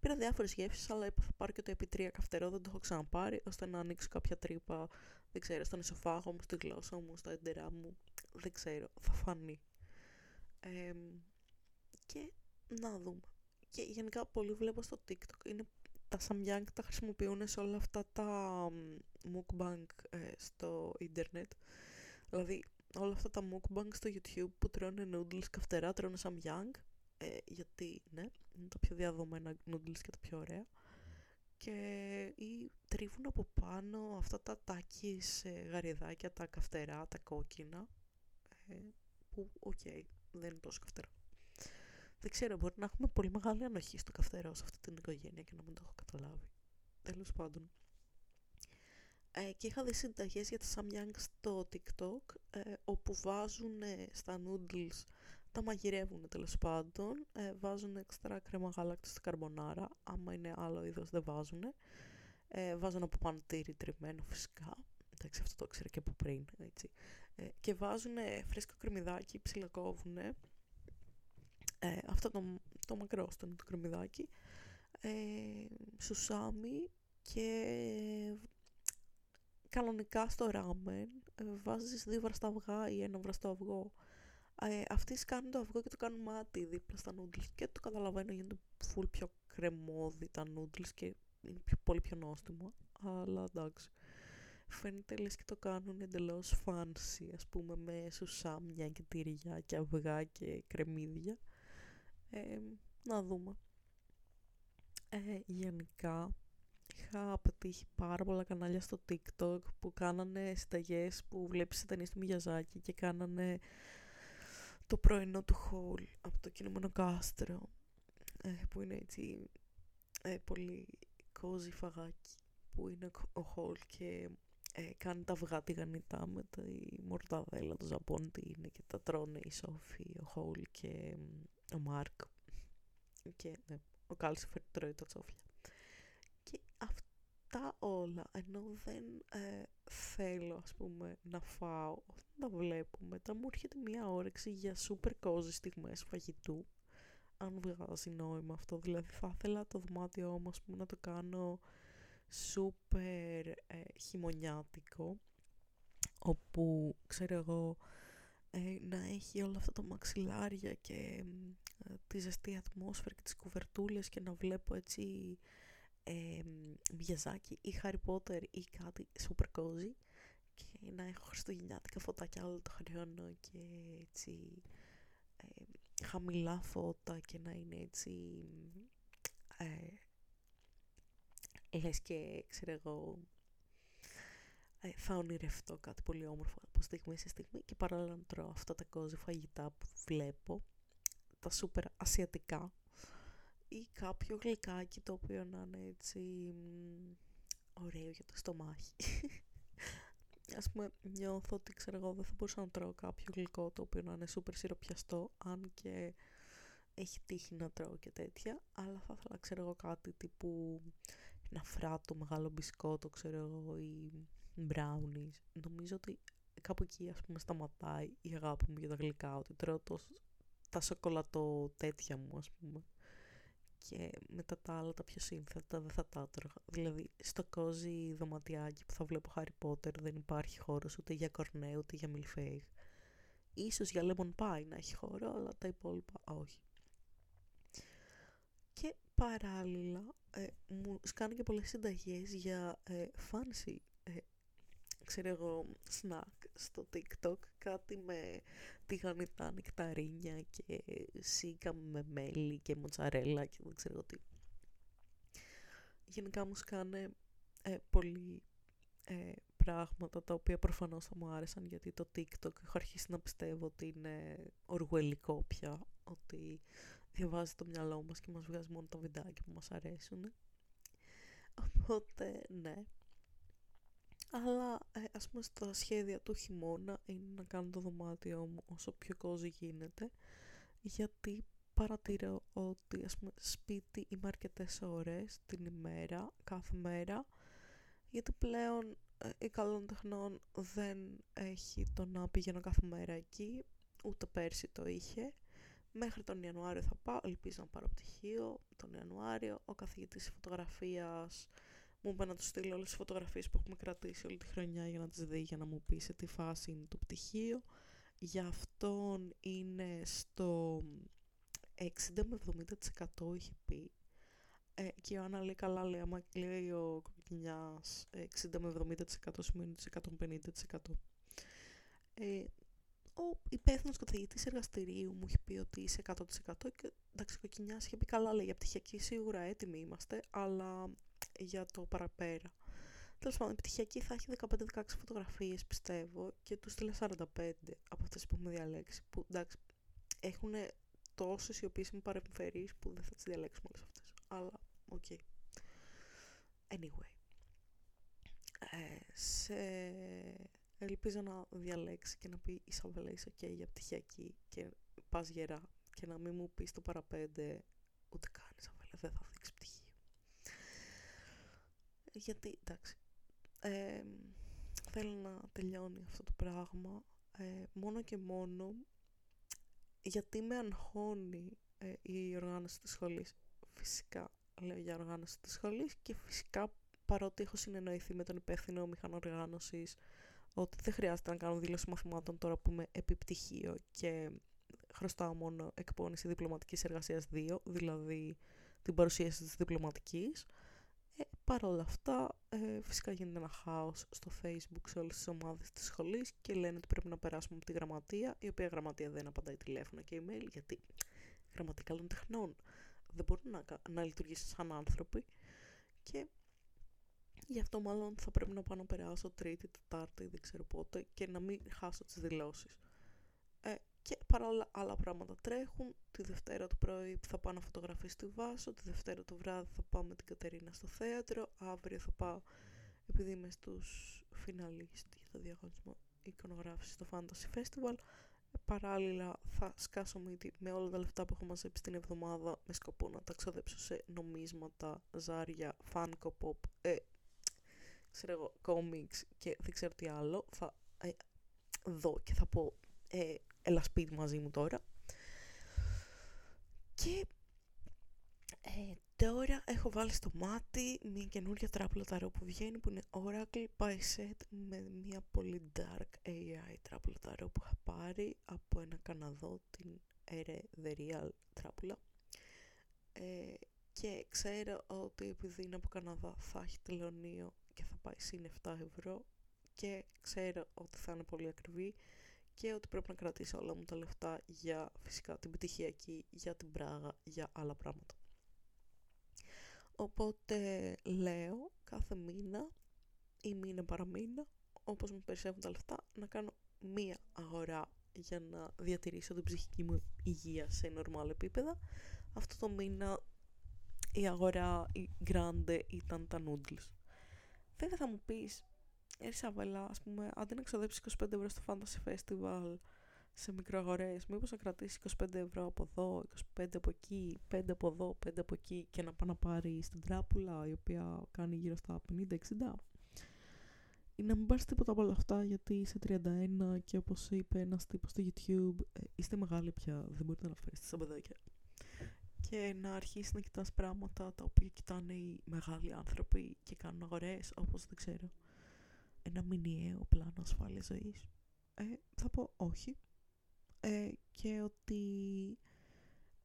Πήρα διάφορες γεύσεις, αλλά είπα θα πάρω και το επί τρία καυτερό, δεν το έχω ξαναπάρει, ώστε να ανοίξω κάποια τρύπα, δεν ξέρω, στον εσωφάγο μου, στη γλώσσα μου, στα εντερά μου, δεν ξέρω, θα φανεί. και να δούμε. Και γενικά πολύ βλέπω στο TikTok, είναι τα Samyang τα χρησιμοποιούν σε όλα αυτά τα mukbang ε, στο ίντερνετ. Δηλαδή όλα αυτά τα mukbang στο YouTube που τρώνε noodles καυτερά, τρώνε Samyang. Ε, γιατί, ναι, είναι τα πιο διαδομένα noodles και τα πιο ωραία. Και ή τρίβουν από πάνω αυτά τα Takis ε, γαριδάκια, τα καυτερά, τα κόκκινα. Ε, που, οκ, δεν είναι τόσο καυτερά. Δεν ξέρω, μπορεί να έχουμε πολύ μεγάλη ανοχή στο καυτερό σε αυτή την οικογένεια και να μην το έχω καταλάβει. Τέλος πάντων. Ε, και είχα δει συνταγές για τα Samyang στο TikTok, ε, όπου βάζουν στα noodles, τα μαγειρεύουν τέλος πάντων, ε, βάζουν εξτρά κρέμα γάλακτος στην καρμπονάρα, άμα είναι άλλο είδος δεν βάζουν. Ε, βάζουν από πάνω τύρι τριμμένο φυσικά, εντάξει αυτό το ήξερα και από πριν, έτσι. Ε, και βάζουν φρέσκο κρεμμυδάκι, ψιλακόβουν ε, αυτό το, το μακρό στο το κρεμμυδάκι, ε, σουσάμι και κανονικά στο ράμεν ε, βάζεις δύο βραστά αυγά ή ένα βραστό αυγό. Ε, αυτοί σκάνουν το αυγό και το κάνουν μάτι δίπλα στα noodles και το καταλαβαίνω γίνεται full πιο κρεμόδι τα noodles και είναι πιο, πολύ πιο νόστιμο, αλλά εντάξει. Φαίνεται λες και το κάνουν εντελώς fancy, ας πούμε, με σουσάμια και τυριά και αυγά και κρεμμύδια. Ε, να δούμε. Ε, γενικά, είχα πετύχει πάρα πολλά κανάλια στο TikTok που κάνανε συνταγές που βλέπεις ταινίες του Μιγιαζάκη και κάνανε το πρωινό του Χολ από το κινούμενο κάστρο ε, που είναι έτσι ε, πολύ κόζι φαγάκι που είναι ο Χολ και ε, κάνει τα αυγά τηγανιτά με τη μορταδέλα, το ζαμπόν τι είναι και τα τρώνε η Σόφη, ο Χολ και ο Μάρκ και ναι, ο Κάλσιφερ τρώει τα τσόφια. Και αυτά όλα, ενώ δεν ε, θέλω ας πούμε να φάω, όταν τα βλέπω μετά μου έρχεται μια όρεξη για super cozy στιγμές φαγητού, αν βγάζει νόημα αυτό, δηλαδή θα ήθελα το δωμάτιό μου ας πούμε να το κάνω super ε, χειμωνιάτικο, όπου ξέρω εγώ ε, να έχει όλα αυτά τα μαξιλάρια και ε, τη ζεστή ατμόσφαιρα και τις κουβερτούλες και να βλέπω έτσι ε, Μιαζάκι ή Harry Potter ή κάτι super cozy και να έχω χριστουγεννιάτικα φωτάκια όλο το χρόνο και έτσι ε, χαμηλά φώτα και να είναι έτσι ε, λες και ξέρω εγώ ε, θα ονειρευτώ κάτι πολύ όμορφο από στιγμή σε στιγμή και παράλληλα να τρώω αυτά τα κόζι φαγητά που βλέπω, τα σούπερ ασιατικά ή κάποιο γλυκάκι το οποίο να είναι έτσι ωραίο για το στομάχι. Ας πούμε νιώθω ότι ξέρω εγώ δεν θα μπορούσα να τρώω κάποιο γλυκό το οποίο να είναι σούπερ σιροπιαστό αν και έχει τύχει να τρώω και τέτοια αλλά θα ήθελα ξέρω εγώ κάτι τύπου ένα φράτο μεγάλο μπισκότο ξέρω εγώ ή brownies. Νομίζω ότι κάπου εκεί ας πούμε σταματάει η αγάπη μου για τα γλυκά, ότι τρώω το, τα σοκολατό τέτοια μου ας πούμε. Και μετά τα άλλα τα πιο σύνθετα δεν θα τα τρώγα. Δηλαδή στο κόζι δωματιάκι που θα βλέπω Harry Potter δεν υπάρχει χώρος ούτε για κορνέ ούτε για μιλφέιγ. Ίσως για lemon pie να έχει χώρο αλλά τα υπόλοιπα όχι. Και παράλληλα ε, μου σκάνε και πολλές συνταγές για ε, fancy ε, ξέρω εγώ, snack στο TikTok, κάτι με τηγανιτά νεκταρίνια και σίκα με μέλι και μοτσαρέλα και δεν ξέρω τι. Γενικά μου σκάνε ε, πολύ ε, πράγματα τα οποία προφανώς θα μου άρεσαν γιατί το TikTok έχω αρχίσει να πιστεύω ότι είναι οργουελικό πια, ότι διαβάζει το μυαλό μας και μας βγάζει μόνο τα βιντεάκια που μας αρέσουν. Οπότε, ναι, αλλά ε, ας πούμε στα σχέδια του χειμώνα είναι να κάνω το δωμάτιό μου όσο πιο κόζι γίνεται γιατί παρατηρώ ότι ας πούμε σπίτι είμαι αρκετές ώρες την ημέρα, κάθε μέρα γιατί πλέον ε, η καλών τεχνών δεν έχει το να πηγαίνω κάθε μέρα εκεί ούτε πέρσι το είχε. Μέχρι τον Ιανουάριο θα πάω, ελπίζω να πάρω πτυχίο τον Ιανουάριο, ο καθηγητής φωτογραφίας μου είπε να τους στείλω όλες τις φωτογραφίες που έχουμε κρατήσει όλη τη χρονιά για να τις δει, για να μου πει σε τι φάση είναι το πτυχίο. Για αυτόν είναι στο 60 με 70% είχε πει. Ε, και ο Άννα λέει καλά, λέει, άμα λέει ο Κοκκινιάς 60 με 70% σημαίνει 150%. Ε, ο υπεύθυνος καθηγητής εργαστηρίου μου είχε πει ότι είσαι 100% και εντάξει, ο Κοκκινιάς είχε πει καλά, λέει για πτυχιακή σίγουρα έτοιμοι είμαστε, αλλά για το παραπέρα. Τέλος πάντων, η πτυχιακή θα έχει 15-16 φωτογραφίες, πιστεύω, και τους στείλα 45 από αυτές που έχουμε διαλέξει. Που εντάξει, έχουν τόσες οι οποίες είμαι παρεμφερείς που δεν θα τις διαλέξουμε όλες αυτές. Αλλά, OK. Okay. Anyway. Ε, σε... Ελπίζω να διαλέξει και να πει Ισαβέλα είσαι ok για πτυχιακή και πας γερά και να μην μου πεις το παρά πέντε ούτε καν Ισαβέλα δεν θα δείξεις πτυχία γιατί εντάξει ε, θέλω να τελειώνει αυτό το πράγμα ε, μόνο και μόνο γιατί με αγχώνει ε, η οργάνωση της σχολής. Φυσικά λέω για οργάνωση της σχολής και φυσικά παρότι έχω συνεννοηθεί με τον υπεύθυνο μηχανοργάνωσης ότι δεν χρειάζεται να κάνω δήλωση μαθημάτων τώρα που είμαι επιπτυχίο και χρωστάω μόνο εκπόνηση διπλωματικής εργασίας 2, δηλαδή την παρουσίαση της διπλωματικής ε, Παρ' όλα αυτά, ε, φυσικά γίνεται ένα χάος στο facebook σε όλες τις ομάδες της σχολής και λένε ότι πρέπει να περάσουμε από τη γραμματεία, η οποία γραμματεία δεν απαντάει τηλέφωνα και email, γιατί γραμματεία καλών τεχνών δεν μπορούν να, να λειτουργήσουν σαν άνθρωποι και γι' αυτό μάλλον θα πρέπει να πάω να περάσω τρίτη, τετάρτη, δεν ξέρω πότε και να μην χάσω τις δηλώσεις. Ε, και παρόλα άλλα πράγματα τρέχουν. Τη Δευτέρα το πρωί θα πάω να φωτογραφίσω στη Βάσο, τη Δευτέρα το βράδυ θα πάω με την Κατερίνα στο θέατρο, αύριο θα πάω επειδή είμαι στους φιναλίστ για το διαγωνισμό εικονογράφησης στο Fantasy Festival. Παράλληλα θα σκάσω μύτη με όλα τα λεφτά που έχω μαζέψει την εβδομάδα με σκοπό να τα ξοδέψω σε νομίσματα, ζάρια, Funko Pop, ε, ξέρω εγώ, comics και δεν ξέρω τι άλλο. Θα ε, δω και θα πω ε, έλα σπίτι μαζί μου τώρα. Και ε, τώρα έχω βάλει στο μάτι μια καινούργια τράπουλα ταρό που βγαίνει που είναι Oracle by Set με μια πολύ dark AI τράπουλα ταρό που είχα πάρει από ένα Καναδό την Ere The Real τράπουλα ε, και ξέρω ότι επειδή είναι από Καναδά θα έχει τελωνίο και θα πάει συν 7 ευρώ και ξέρω ότι θα είναι πολύ ακριβή και ότι πρέπει να κρατήσω όλα μου τα λεφτά για φυσικά την πτυχιακή, για την πράγα, για άλλα πράγματα. Οπότε λέω κάθε μήνα ή μήνα παραμήνα, όπως μου περισσεύουν τα λεφτά, να κάνω μία αγορά για να διατηρήσω την ψυχική μου υγεία σε νορμάλ επίπεδα. Αυτό το μήνα η αγορά, η grande ήταν τα noodles. Βέβαια θα μου πεις, ε, Ισαβέλα, ας πούμε, αντί να ξοδέψει 25 ευρώ στο Fantasy Festival σε μικροαγορές, μήπως να κρατήσεις 25 ευρώ από εδώ, 25 από εκεί, 5 από εδώ, 5 από εκεί και να πάει να πάρει στην τράπουλα η οποία κάνει γύρω στα 50-60. Ή να μην πάρεις τίποτα από όλα αυτά γιατί είσαι 31 και όπως είπε ένας τύπος στο YouTube, ε, είστε μεγάλοι πια, δεν μπορείτε να φέρετε σαν παιδάκια. Και να αρχίσεις να κοιτάς πράγματα τα οποία κοιτάνε οι μεγάλοι άνθρωποι και κάνουν αγορές, όπως δεν ξέρω ένα μηνιαίο πλάνο ασφάλειας ζωής. Ε, θα πω όχι. Ε, και ότι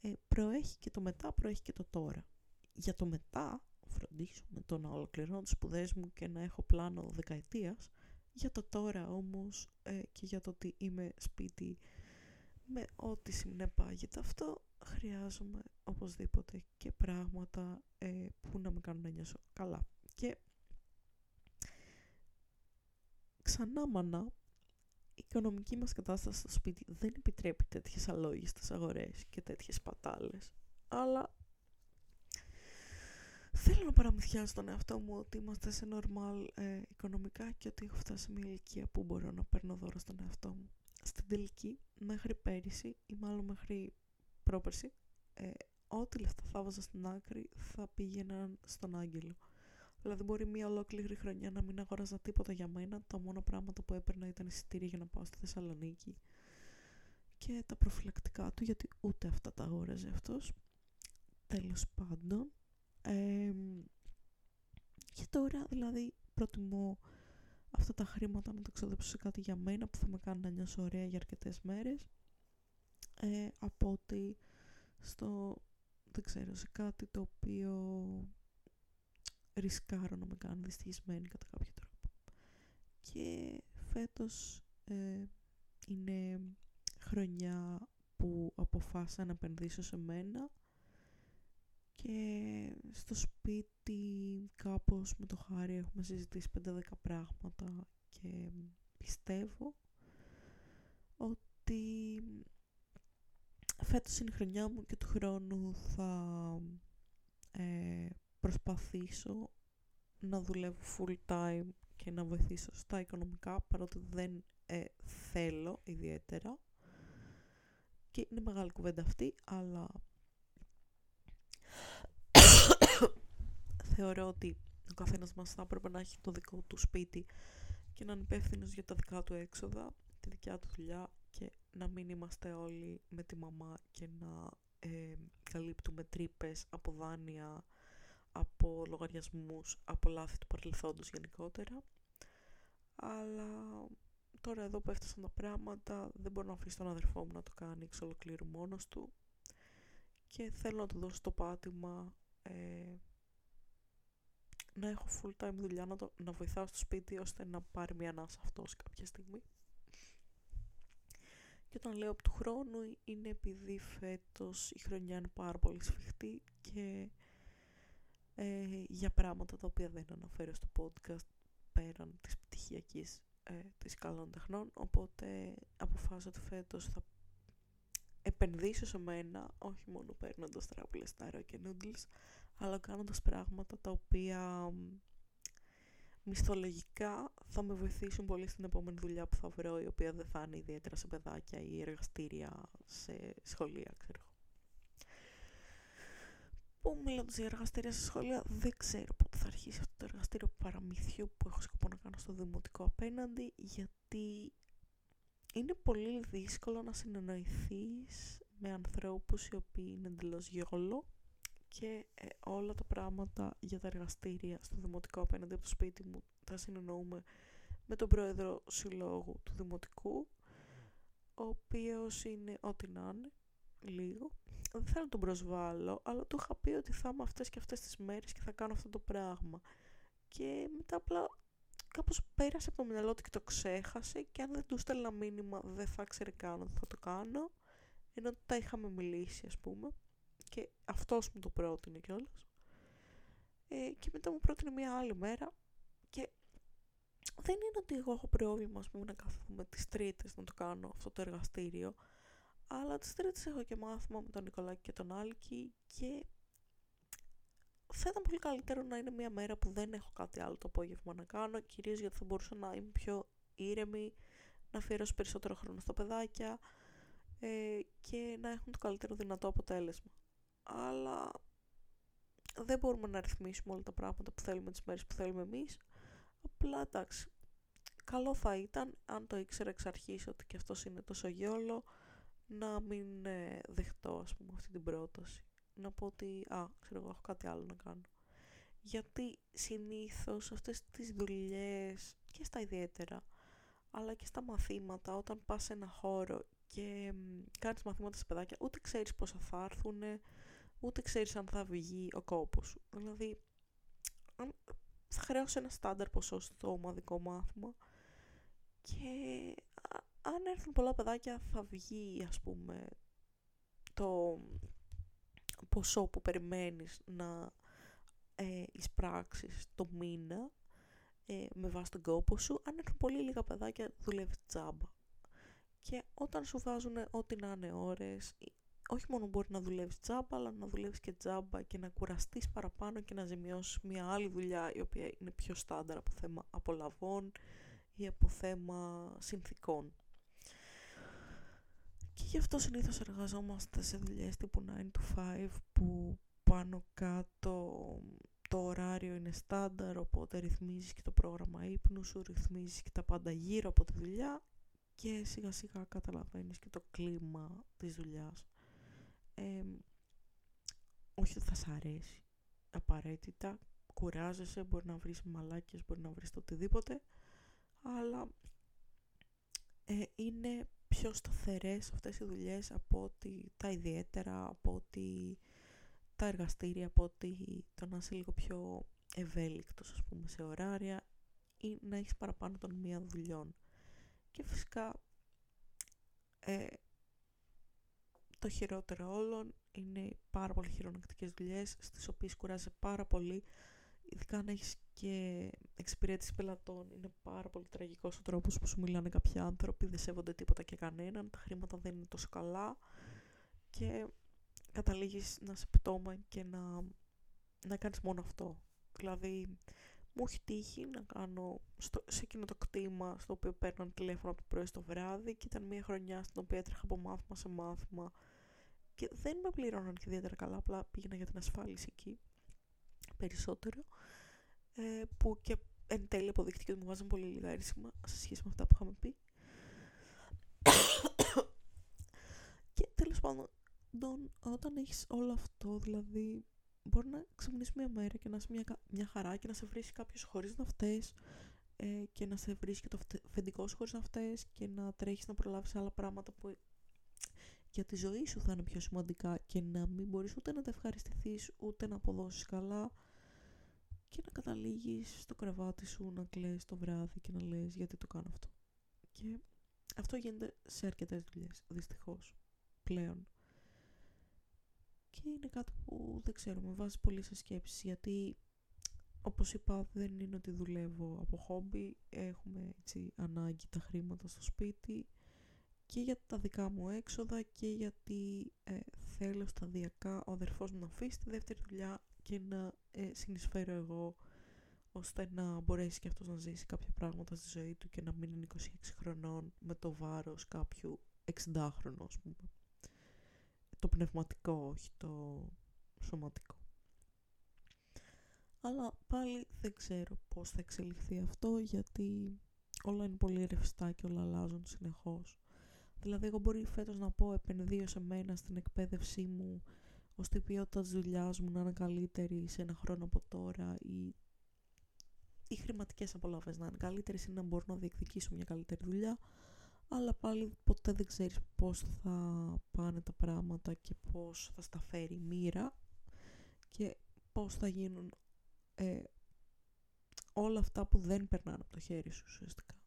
ε, προέχει και το μετά, προέχει και το τώρα. Για το μετά, φροντίσω με το να ολοκληρώνω τις σπουδές μου και να έχω πλάνο δεκαετίας. Για το τώρα όμως ε, και για το ότι είμαι σπίτι με ό,τι συνεπάγεται αυτό, χρειάζομαι οπωσδήποτε και πράγματα ε, που να με κάνουν να νιώσω καλά. Και ξανά μανά, η οικονομική μας κατάσταση στο σπίτι δεν επιτρέπει τέτοιες αλόγιστες αγορές και τέτοιες πατάλες. Αλλά θέλω να παραμυθιάσω τον εαυτό μου ότι είμαστε σε normal ε, οικονομικά και ότι έχω φτάσει σε μια ηλικία που μπορώ να παίρνω δώρο στον εαυτό μου. Στην τελική, μέχρι πέρυσι ή μάλλον μέχρι πρόπερση, ε, ό,τι λεφτά θα βάζα στην άκρη θα πήγαιναν στον άγγελο. Δηλαδή μπορεί μια ολόκληρη χρονιά να μην αγόραζα τίποτα για μένα, τα μόνα πράγματα που έπαιρνα ήταν εισιτήρια για να πάω στη Θεσσαλονίκη και τα προφυλακτικά του γιατί ούτε αυτά τα αγόραζε αυτός. Τέλος πάντων. και τώρα δηλαδή προτιμώ αυτά τα χρήματα να τα ξοδέψω σε κάτι για μένα που θα με κάνει να νιώσω ωραία για αρκετές μέρες ε, από ότι στο, δεν ξέρω, σε κάτι το οποίο ρισκάρω να με κάνει δυστυχισμένη κατά κάποιο τρόπο. Και φέτος ε, είναι χρονιά που αποφάσισα να επενδύσω σε μένα και στο σπίτι κάπως με το χάρη έχουμε συζητήσει 5-10 πράγματα και πιστεύω ότι φέτος είναι η χρονιά μου και του χρόνου θα ε, προσπαθήσω να δουλεύω full time και να βοηθήσω στα οικονομικά παρότι δεν ε, θέλω ιδιαίτερα. Και είναι μεγάλη κουβέντα αυτή αλλά θεωρώ ότι ο καθένας μας θα έπρεπε να έχει το δικό του σπίτι και να είναι υπεύθυνο για τα δικά του έξοδα, τη δικιά του δουλειά και να μην είμαστε όλοι με τη μαμά και να ε, καλύπτουμε τρύπες από δάνεια, από λογαριασμούς, από λάθη του παρελθόντος γενικότερα. Αλλά τώρα εδώ που έφτασαν τα πράγματα δεν μπορώ να αφήσω τον αδερφό μου να το κάνει εξ ολοκλήρου μόνος του και θέλω να του δώσω το πάτημα ε, να έχω full time δουλειά, να, το, να βοηθάω στο σπίτι ώστε να πάρει μια ανάσα αυτός κάποια στιγμή. Και όταν λέω από του χρόνου είναι επειδή φέτος η χρονιά είναι πάρα πολύ σφιχτή και ε, για πράγματα τα οποία δεν αναφέρω στο podcast πέραν της πτυχιακής ε, της καλών τεχνών οπότε αποφάσισα ότι φέτος θα επενδύσω σε μένα όχι μόνο παίρνοντας τράπουλες, τάρα και noodles αλλά κάνοντας πράγματα τα οποία μισθολογικά θα με βοηθήσουν πολύ στην επόμενη δουλειά που θα βρω η οποία δεν θα είναι ιδιαίτερα σε παιδάκια ή εργαστήρια σε σχολεία ξέρω που μιλώντας για εργαστήρια σε σχολεία δεν ξέρω πότε θα αρχίσει αυτό το εργαστήριο παραμυθιού που έχω σκοπό να κάνω στο δημοτικό απέναντι γιατί είναι πολύ δύσκολο να συνεννοηθείς με ανθρώπους οι οποίοι είναι εντελώς γιόλο και ε, όλα τα πράγματα για τα εργαστήρια στο δημοτικό απέναντι από το σπίτι μου τα συνεννοούμε με τον πρόεδρο συλλόγου του δημοτικού ο οποίος είναι ό,τι να είναι λίγο. Δεν θέλω να τον προσβάλλω αλλά του είχα πει ότι θα είμαι αυτές και αυτές τις μέρες και θα κάνω αυτό το πράγμα. Και μετά απλά κάπως πέρασε από το μυαλό του και το ξέχασε και αν δεν του στέλνα μήνυμα δεν θα ξέρει καν ότι θα το κάνω. Ενώ τα είχαμε μιλήσει ας πούμε. Και αυτός μου το πρότεινε κιόλας. Ε, και μετά μου πρότεινε μια άλλη μέρα. Και δεν είναι ότι εγώ έχω πρόβλημα ας πούμε να κάθομαι τις τρίτες να το κάνω αυτό το εργαστήριο αλλά τις τρίτες έχω και μάθημα με τον Νικολάκη και τον Άλκη και θα ήταν πολύ καλύτερο να είναι μια μέρα που δεν έχω κάτι άλλο το απόγευμα να κάνω κυρίως γιατί θα μπορούσα να είμαι πιο ήρεμη να αφιερώσω περισσότερο χρόνο στα παιδάκια ε, και να έχουν το καλύτερο δυνατό αποτέλεσμα αλλά δεν μπορούμε να ρυθμίσουμε όλα τα πράγματα που θέλουμε τις μέρες που θέλουμε εμείς. Απλά εντάξει, καλό θα ήταν αν το ήξερα εξ αρχής ότι και αυτός είναι τόσο γιόλο να μην ε, δεχτώ ας πούμε αυτή την πρόταση. Να πω ότι, α, ξέρω εγώ, έχω κάτι άλλο να κάνω. Γιατί συνήθως αυτές τις δουλειές και στα ιδιαίτερα, αλλά και στα μαθήματα, όταν πας σε ένα χώρο και κάνεις μαθήματα σε παιδάκια, ούτε ξέρεις πόσα θα έρθουν, ούτε ξέρεις αν θα βγει ο κόπος σου. Δηλαδή, αν θα χρέωσε ένα στάνταρ ποσό στο ομαδικό μάθημα και αν έρθουν πολλά παιδάκια θα βγει, ας πούμε, το ποσό που περιμένεις να ε, εισπράξεις το μήνα ε, με βάση τον κόπο σου. Αν έρθουν πολύ λίγα παιδάκια δουλεύει τζάμπα. Και όταν σου βάζουν ό,τι να είναι ώρες, όχι μόνο μπορεί να δουλεύεις τζάμπα, αλλά να δουλεύεις και τζάμπα και να κουραστείς παραπάνω και να ζημιώσεις μια άλλη δουλειά η οποία είναι πιο στάνταρ από θέμα απολαβών ή από θέμα συνθήκων. Και γι' αυτό συνήθως εργαζόμαστε σε δουλειές τύπου 9 to 5 που πάνω κάτω το ωράριο είναι στάνταρ, οπότε ρυθμίζεις και το πρόγραμμα ύπνου σου, ρυθμίζεις και τα πάντα γύρω από τη δουλειά και σιγά σιγά καταλαβαίνεις και το κλίμα της δουλειάς. όχι ότι θα σ' αρέσει απαραίτητα, κουράζεσαι, μπορεί να βρεις μαλάκες, μπορεί να βρεις το οτιδήποτε, αλλά ε, είναι πιο σταθερές αυτές οι δουλειές από ότι τα ιδιαίτερα, από ότι τα εργαστήρια, από ότι το να είσαι λίγο πιο ευέλικτος, ας πούμε, σε ωράρια ή να έχεις παραπάνω των μία δουλειών. Και φυσικά ε, το χειρότερο όλων είναι πάρα πολύ χειρονακτικές δουλειές στις οποίες κουράζεσαι πάρα πολύ ειδικά αν έχεις και εξυπηρέτηση πελατών είναι πάρα πολύ τραγικός ο τρόπος που σου μιλάνε κάποιοι άνθρωποι δεν σέβονται τίποτα και κανέναν τα χρήματα δεν είναι τόσο καλά και καταλήγεις να σε πτώμα και να, να κάνεις μόνο αυτό. Δηλαδή μου έχει τύχει να κάνω στο, σε εκείνο το κτήμα στο οποίο παίρνω τηλέφωνο από το πρωί στο βράδυ και ήταν μια χρονιά στην οποία έτρεχα από μάθημα σε μάθημα και δεν με πληρώναν και ιδιαίτερα καλά, απλά πήγαινα για την ασφάλιση εκεί περισσότερο ε, που και εν τέλει αποδείχτηκε ότι μου βάζαν πολύ λίγα έρισμα σε σχέση με αυτά που είχαμε πει. Και τέλος πάντων όταν έχεις όλο αυτό δηλαδή μπορεί να ξυπνήσει μια μέρα και να είσαι μια, μια χαρά και να σε βρεις κάποιος χωρίς να φταίεις ε, και να σε βρεις και το αφεντικό σου χωρίς να φταίεις και να τρέχεις να προλάβεις άλλα πράγματα που για τη ζωή σου θα είναι πιο σημαντικά και να μην μπορείς ούτε να τα ευχαριστηθείς ούτε να αποδώσεις καλά και να καταλήγεις στο κρεβάτι σου να κλαις το βράδυ και να λες γιατί το κάνω αυτό. Και αυτό γίνεται σε αρκετές δουλειές, δυστυχώς, πλέον. Και είναι κάτι που δεν ξέρω, με βάζει πολύ σε σκέψη γιατί όπως είπα δεν είναι ότι δουλεύω από χόμπι, έχουμε έτσι ανάγκη τα χρήματα στο σπίτι και για τα δικά μου έξοδα και γιατί ε, θέλω σταδιακά ο αδερφός μου να αφήσει τη δεύτερη δουλειά και να ε, συνεισφέρω εγώ ώστε να μπορέσει και αυτός να ζήσει κάποια πράγματα στη ζωή του και να μην είναι 26 χρονών με το βάρος κάποιου 60χρονου ας πούμε. Το πνευματικό, όχι το σωματικό. Αλλά πάλι δεν ξέρω πώς θα εξελιχθεί αυτό γιατί όλα είναι πολύ ρευστά και όλα αλλάζουν συνεχώς. Δηλαδή, εγώ μπορεί φέτος να πω επενδύω σε μένα στην εκπαίδευσή μου ώστε η ποιότητας της δουλειάς μου να είναι καλύτερη σε ένα χρόνο από τώρα ή οι χρηματικές απολαύες να είναι καλύτερες ή να μπορώ να διεκδικήσω μια καλύτερη δουλειά αλλά πάλι ποτέ δεν ξέρεις πώς θα πάνε τα πράγματα και πώς θα στα φέρει η μοίρα και πώς θα γίνουν ε, όλα αυτά που δεν περνάνε από το χέρι σου ουσιαστικά.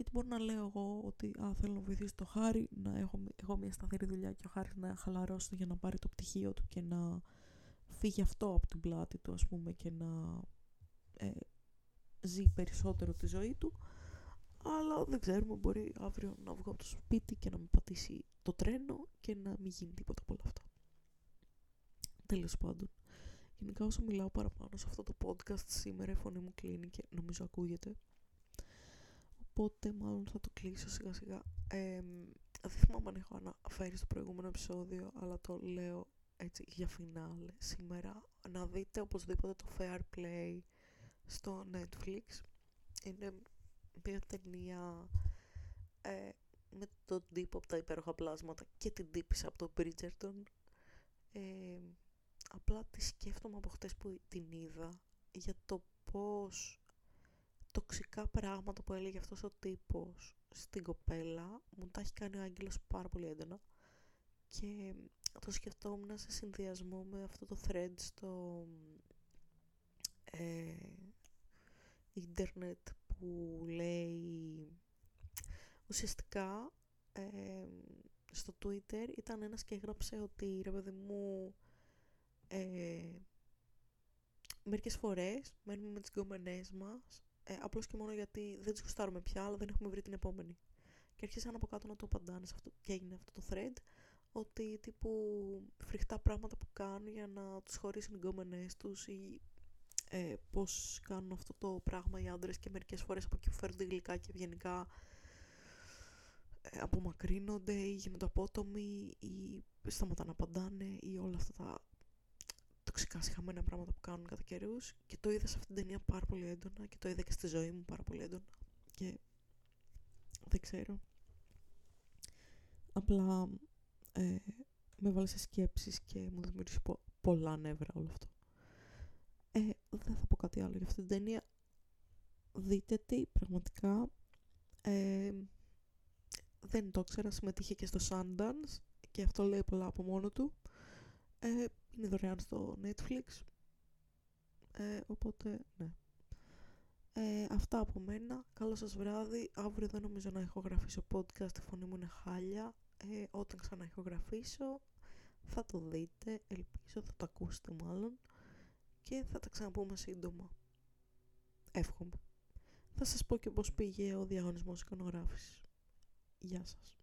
Γιατί μπορεί να λέω εγώ ότι α, θέλω να βοηθήσω το Χάρη, να έχω, έχω μια σταθερή δουλειά και ο Χάρης να χαλαρώσει για να πάρει το πτυχίο του και να φύγει αυτό από την πλάτη του ας πούμε και να ε, ζει περισσότερο τη ζωή του αλλά δεν ξέρουμε μπορεί αύριο να βγω από το σπίτι και να με πατήσει το τρένο και να μην γίνει τίποτα από όλα αυτά. Τέλος πάντων. Γενικά όσο μιλάω παραπάνω σε αυτό το podcast σήμερα η φωνή μου κλείνει και νομίζω ακούγεται οπότε μάλλον θα το κλείσω σιγά σιγά. Ε, δεν θυμάμαι αν έχω αναφέρει στο προηγούμενο επεισόδιο, αλλά το λέω έτσι για φινάλε σήμερα. Να δείτε οπωσδήποτε το Fair Play στο Netflix. Είναι μια ταινία ε, με τον τύπο από τα υπέροχα πλάσματα και την τύπησα από τον Bridgerton. Ε, απλά τη σκέφτομαι από χτες που την είδα για το πώς τοξικά πράγματα που έλεγε αυτός ο τύπος στην κοπέλα. Μου τα έχει κάνει ο άγγελος πάρα πολύ έντονα. Και το σκεφτόμουν σε συνδυασμό με αυτό το thread στο ε, ίντερνετ που λέει ουσιαστικά ε, στο Twitter ήταν ένας και έγραψε ότι ρε παιδί μου ε, μερικές φορές μένουμε με τις γκόμενές μας ε, απλώς και μόνο γιατί δεν τις γουστάρουμε πια, αλλά δεν έχουμε βρει την επόμενη. Και αρχίσαν από κάτω να το απαντάνε σε αυτό, και έγινε αυτό το thread, ότι τύπου φρικτά πράγματα που κάνουν για να τους χωρίσουν οι γκόμενες τους ή ε, πώς κάνουν αυτό το πράγμα οι άντρες και μερικές φορές από εκεί που φέρνουν γλυκά και ευγενικά ε, απομακρύνονται ή γίνονται απότομοι ή σταματάνε να απαντάνε ή όλα αυτά τα τοξικά συχαμένα πράγματα που κάνουν κατά καιρούς. και το είδα σε αυτήν την ταινία πάρα πολύ έντονα και το είδα και στη ζωή μου πάρα πολύ έντονα και δεν ξέρω απλά ε, με βάλε σε σκέψεις και μου δημιούργησε πολλά νεύρα όλο αυτό ε, δεν θα πω κάτι άλλο για αυτή την ταινία δείτε τι πραγματικά ε, δεν το ήξερα, συμμετείχε και στο Sundance και αυτό λέει πολλά από μόνο του. Ε, είναι δωρεάν στο Netflix. Ε, οπότε, ναι. Ε, αυτά από μένα. Καλό σας βράδυ. Αύριο δεν νομίζω να έχω γραφήσω podcast. Η φωνή μου είναι χάλια. Ε, όταν ξανά έχω γραφήσω θα το δείτε. Ελπίζω θα το ακούσετε μάλλον. Και θα τα ξαναπούμε σύντομα. Εύχομαι. Θα σας πω και πώς πήγε ο διαγωνισμός εικονογράφησης. Γεια σας.